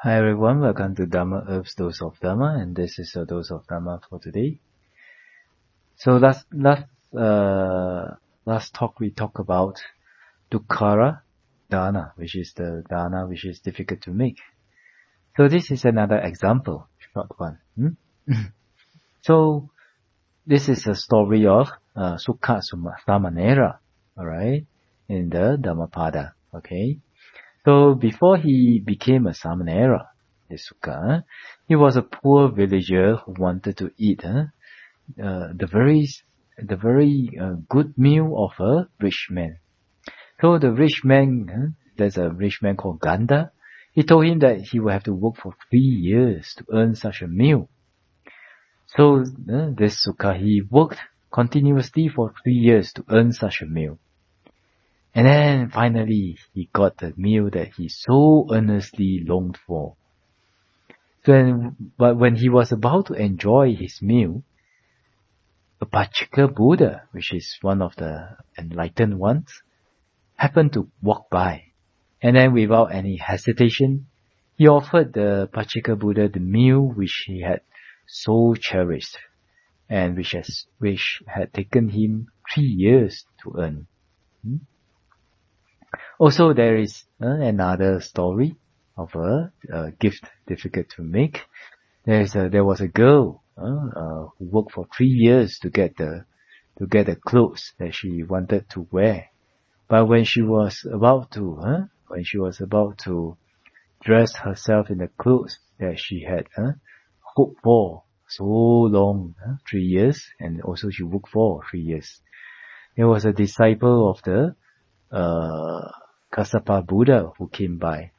Hi everyone, welcome to Dharma Herbs Dose of Dharma, and this is a dose of Dharma for today. So last last uh, last talk we talked about dukkara dana, which is the dana which is difficult to make. So this is another example, short one. Hmm? so this is a story of uh, Sukha Samanera, alright, in the Dhammapada, okay. So before he became a Samanera, Sukha, he was a poor villager who wanted to eat uh, the very the very uh, good meal of a rich man. So the rich man, there's a rich man called Ganda. He told him that he will have to work for three years to earn such a meal. So uh, this Sukha, he worked continuously for three years to earn such a meal. And then finally he got the meal that he so earnestly longed for. Then, but when he was about to enjoy his meal, a Pacceka Buddha, which is one of the enlightened ones, happened to walk by. And then without any hesitation, he offered the Pacceka Buddha the meal which he had so cherished and which has, which had taken him three years to earn. Hmm? Also, there is uh, another story of a, a, gift difficult to make. There is a, there was a girl uh, uh, who worked for three years to get the to get the clothes that she wanted to wear. But when she was about to, when she was about to dress herself in the clothes that she had hoped for so long, three years, and also she worked for three years. There was a disciple of the uh, Kassapa Buddha who came by.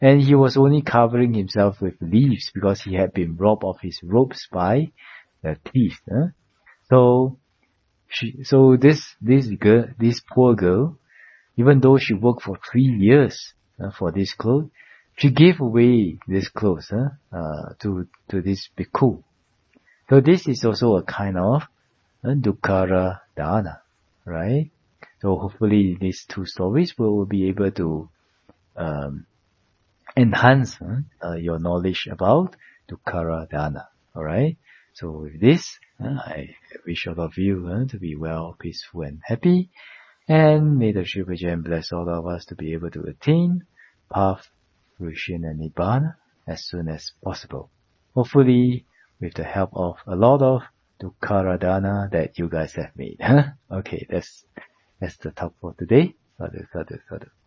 And he was only covering himself with leaves because he had been robbed of his robes by the thief. Huh? So, she, so this, this girl, this poor girl, even though she worked for three years uh, for this clothes, she gave away this clothes uh, uh, to, to this bhikkhu. So this is also a kind of uh, dukkara dana, right? So hopefully these two stories will be able to um, enhance uh, your knowledge about Dukkara Dana. Alright? So with this, uh, I wish all of you to be well, peaceful and happy. And may the Shiva bless all of us to be able to attain path, fruition and Nibbana as soon as possible. Hopefully with the help of a lot of Dukkara Dana that you guys have made. Huh? Okay, that's that's the talk for today. Sadhu, sadhu, sadhu.